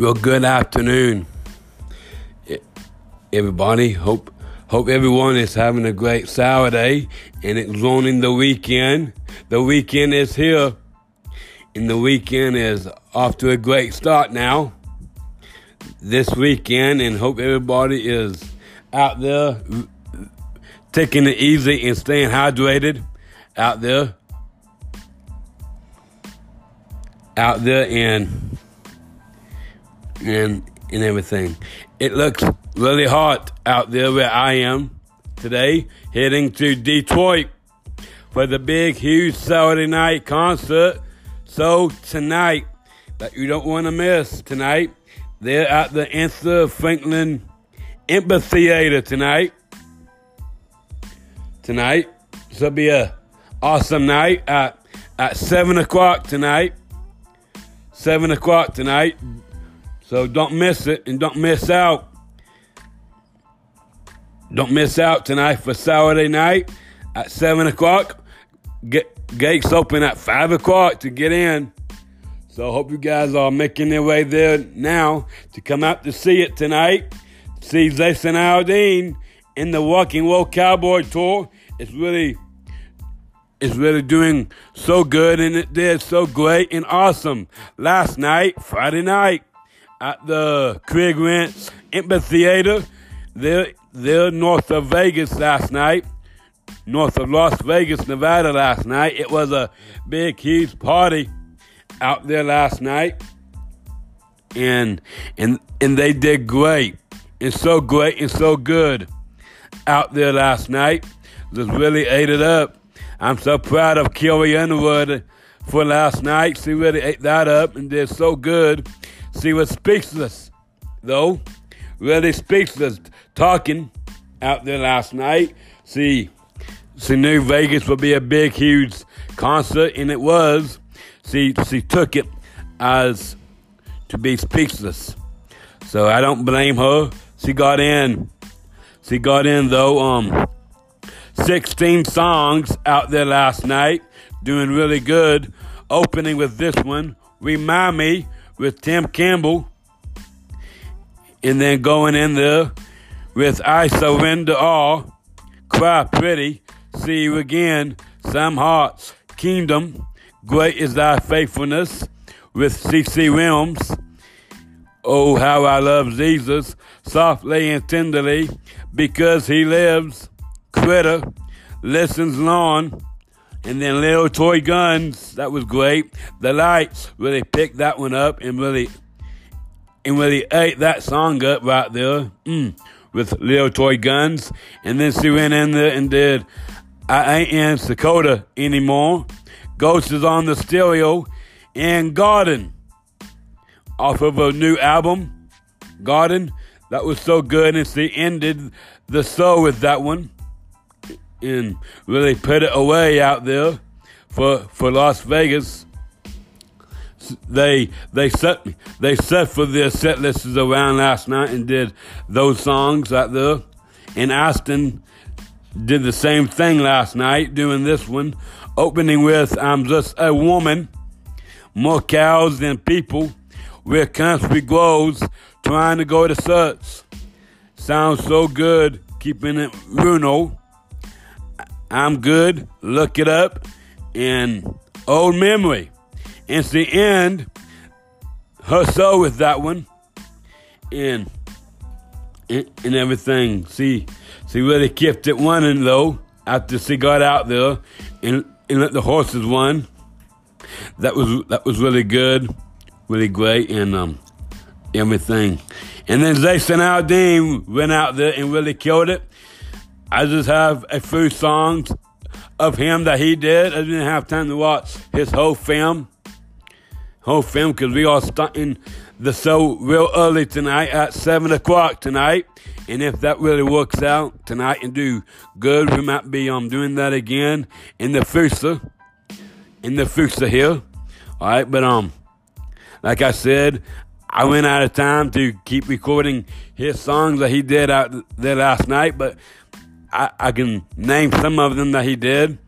Well, good afternoon, everybody. Hope hope everyone is having a great Saturday and it's rolling the weekend. The weekend is here, and the weekend is off to a great start now. This weekend, and hope everybody is out there taking it easy and staying hydrated out there. Out there and and and everything. It looks really hot out there where I am today, heading to Detroit for the big, huge Saturday night concert. So tonight, that you don't want to miss tonight, they're at the Aretha Franklin Amphitheater tonight. Tonight, this will be a awesome night at at seven o'clock tonight. Seven o'clock tonight. So don't miss it and don't miss out. Don't miss out tonight for Saturday night at 7 o'clock. Get, gates open at 5 o'clock to get in. So hope you guys are making their way there now to come out to see it tonight. See Jason Aldean in the Walking World Cowboy Tour. It's really it's really doing so good and it did so great and awesome last night, Friday night at the Craig Ranch Amphitheater. They're, they're north of Vegas last night, north of Las Vegas, Nevada last night. It was a big, huge party out there last night. And, and, and they did great. And so great and so good out there last night. Just really ate it up. I'm so proud of Kelly Underwood for last night. She really ate that up and did so good. She was speechless, though, really speechless, talking out there last night. She, she knew Vegas would be a big, huge concert, and it was. She, she took it as to be speechless. So I don't blame her. She got in. She got in though. Um, 16 songs out there last night, doing really good. Opening with this one, "Remind Me," with Tim Campbell, and then going in there with I Surrender All, Cry Pretty, See You Again, Some Hearts, Kingdom, Great is Thy Faithfulness, with CeCe Winans. Oh, how I love Jesus, softly and tenderly, because he lives. Critter, lessons long, and then Little Toy Guns, that was great. The Lights really picked that one up and really and really ate that song up right there mm, with Little Toy Guns. And then she went in there and did I Ain't in Checotah Anymore. Ghost is on the stereo and Garden off of a new album, Garden. That was so good, and she ended the show with that one and really put it away out there for for Las Vegas. They they set they set for their set lists around last night and did those songs out there. And Austin did the same thing last night, doing this one, opening with "I'm Just a Woman." More cows than people, where country grows, trying to go to church. Sounds so good, keeping it Bruno. I'm good. Look it up. And old memory. It's the end. Soul with that one. And, and and everything. See, she really kept it running though. After she got out there and, and let the horses run. That was that was really good, really great, and um, everything. And then Jason Aldean went out there and really killed it. I just have a few songs of him that he did. I didn't have time to watch his whole film, whole film, because we are starting the show real early tonight at seven o'clock tonight. And if that really works out tonight and do good, we might be um doing that again in the future, in the future here. All right, but um, like I said, I went out of time to keep recording his songs that he did out there last night, but I, I can name some of them that he did.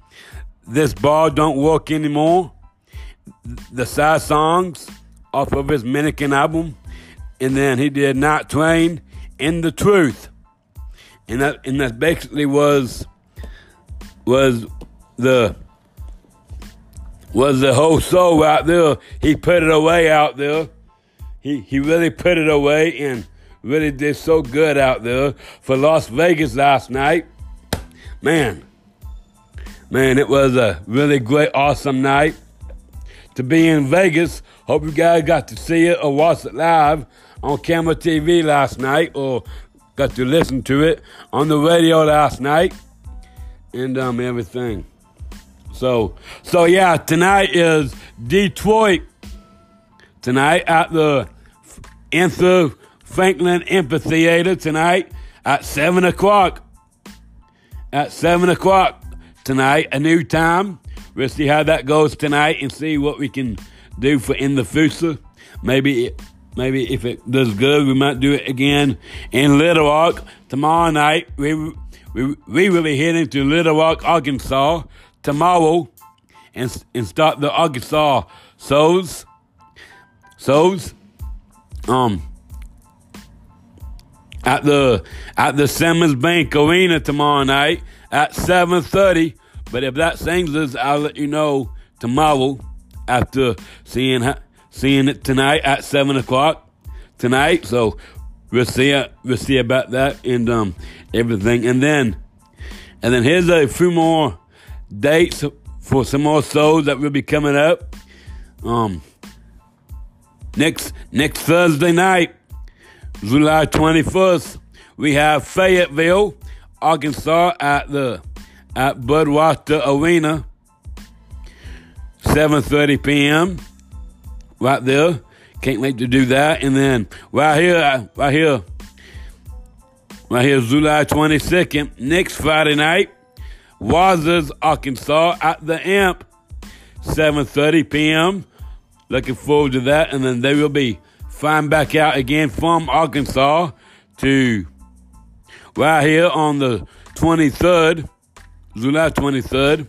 This Ball Don't Work Anymore. The side songs off of his Mannequin album. and then he did Not Twain in the truth, and that and that basically was was the was the whole soul out there. He put it away out there. He he really put it away and really did so good out there for Las Vegas last night. Man, man, it was a really great, awesome night to be in Vegas. Hope you guys got to see it or watch it live on camera TV last night or got to listen to it on the radio last night and um everything. So so yeah, tonight is Detroit. Tonight at the Aretha Franklin Amphitheater tonight at seven o'clock. At seven o'clock tonight, a new time. We'll see how that goes tonight and see what we can do for in the future. Maybe maybe if it does good, we might do it again in Little Rock tomorrow night. We we we will be heading to Little Rock, Arkansas tomorrow, and and start the Arkansas shows. Shows. Um. At the at the Simmons Bank Arena tomorrow night at seven thirty. But if that sings us, I'll let you know tomorrow after seeing seeing it tonight at seven o'clock tonight. So we'll see we'll see about that and um everything. And then and then here's a few more dates for some more shows that will be coming up. Um next next Thursday night, July twenty first, we have Fayetteville, Arkansas at the at Budweiser Arena. 7:30 p.m. right there. Can't wait to do that. And then right here, right here, right here, July 22nd, next Friday night, Wazers, Arkansas at the Amp, 7:30 p.m. Looking forward to that. And then they will be flying back out again from Arkansas to right here on the 23rd, July 23rd.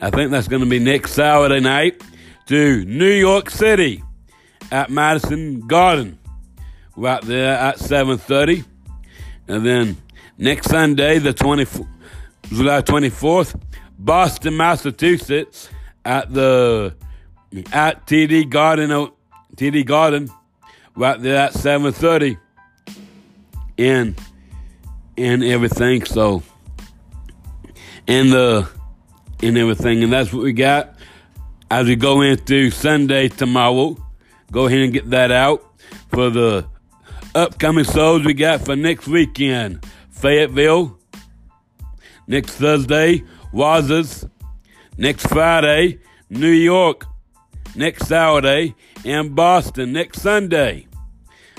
I think that's going to be next Saturday night to New York City at Madison Garden, right there at 7:30, and then next Sunday, the 24th, July 24th, Boston, Massachusetts, at the at TD Garden, uh, TD Garden, right there at 7:30, and and everything. So, and the and everything. And that's what we got as we go into Sunday tomorrow. Go ahead and get that out for the upcoming shows we got for next weekend. Fayetteville, next Thursday, Wazas, next Friday, New York, next Saturday, and Boston next Sunday.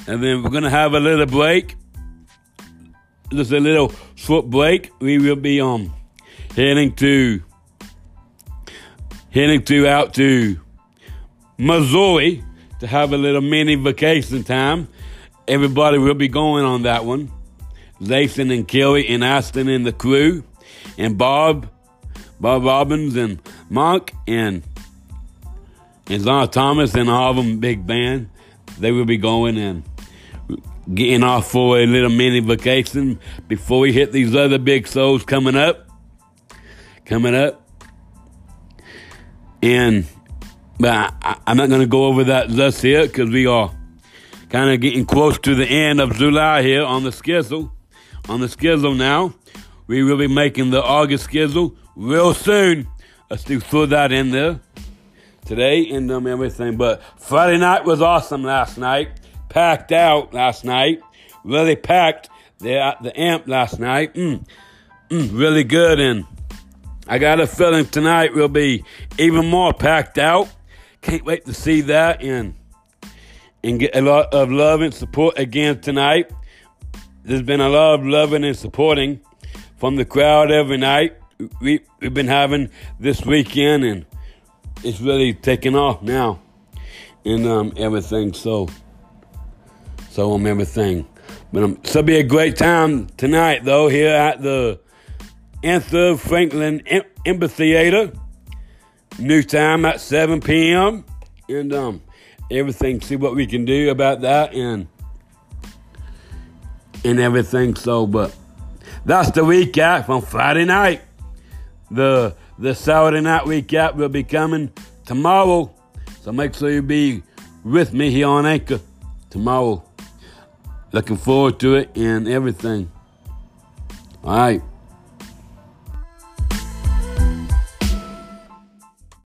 And then we're going to have a little break. Just a little short break. We will be um, heading to heading to out to Missouri to have a little mini vacation time. Everybody will be going on that one. Jason and Kelly and Aston and the crew, and Bob, Bob Robbins and Monk and and Zon Thomas and all of them big band. They will be going and getting off for a little mini vacation before we hit these other big shows coming up. Coming up. And but I, am not going to go over that just here because we are kind of getting close to the end of July here on the schedule. On the schedule now, we will be making the August schedule real soon. Let's do throw that in there today and um, everything. But Friday night was awesome last night. Packed out last night. Really packed at the amp last night. Mm, mm, really good and I got a feeling tonight will be even more packed out. Can't wait to see that and and get a lot of love and support again tonight. There's been a lot of loving and supporting from the crowd every night. We, we've been having this weekend, and it's really taking off now, and um, everything. So, so I'm everything. But um, it'll be a great time tonight, though, here at the Aretha Franklin Amphitheater. New time at 7 p.m. And um, everything, see what we can do about that and and everything. So, but that's the recap from Friday night. The the Saturday night recap will be coming tomorrow. So make sure you be with me here on Anchor tomorrow. Looking forward to it and everything. All right.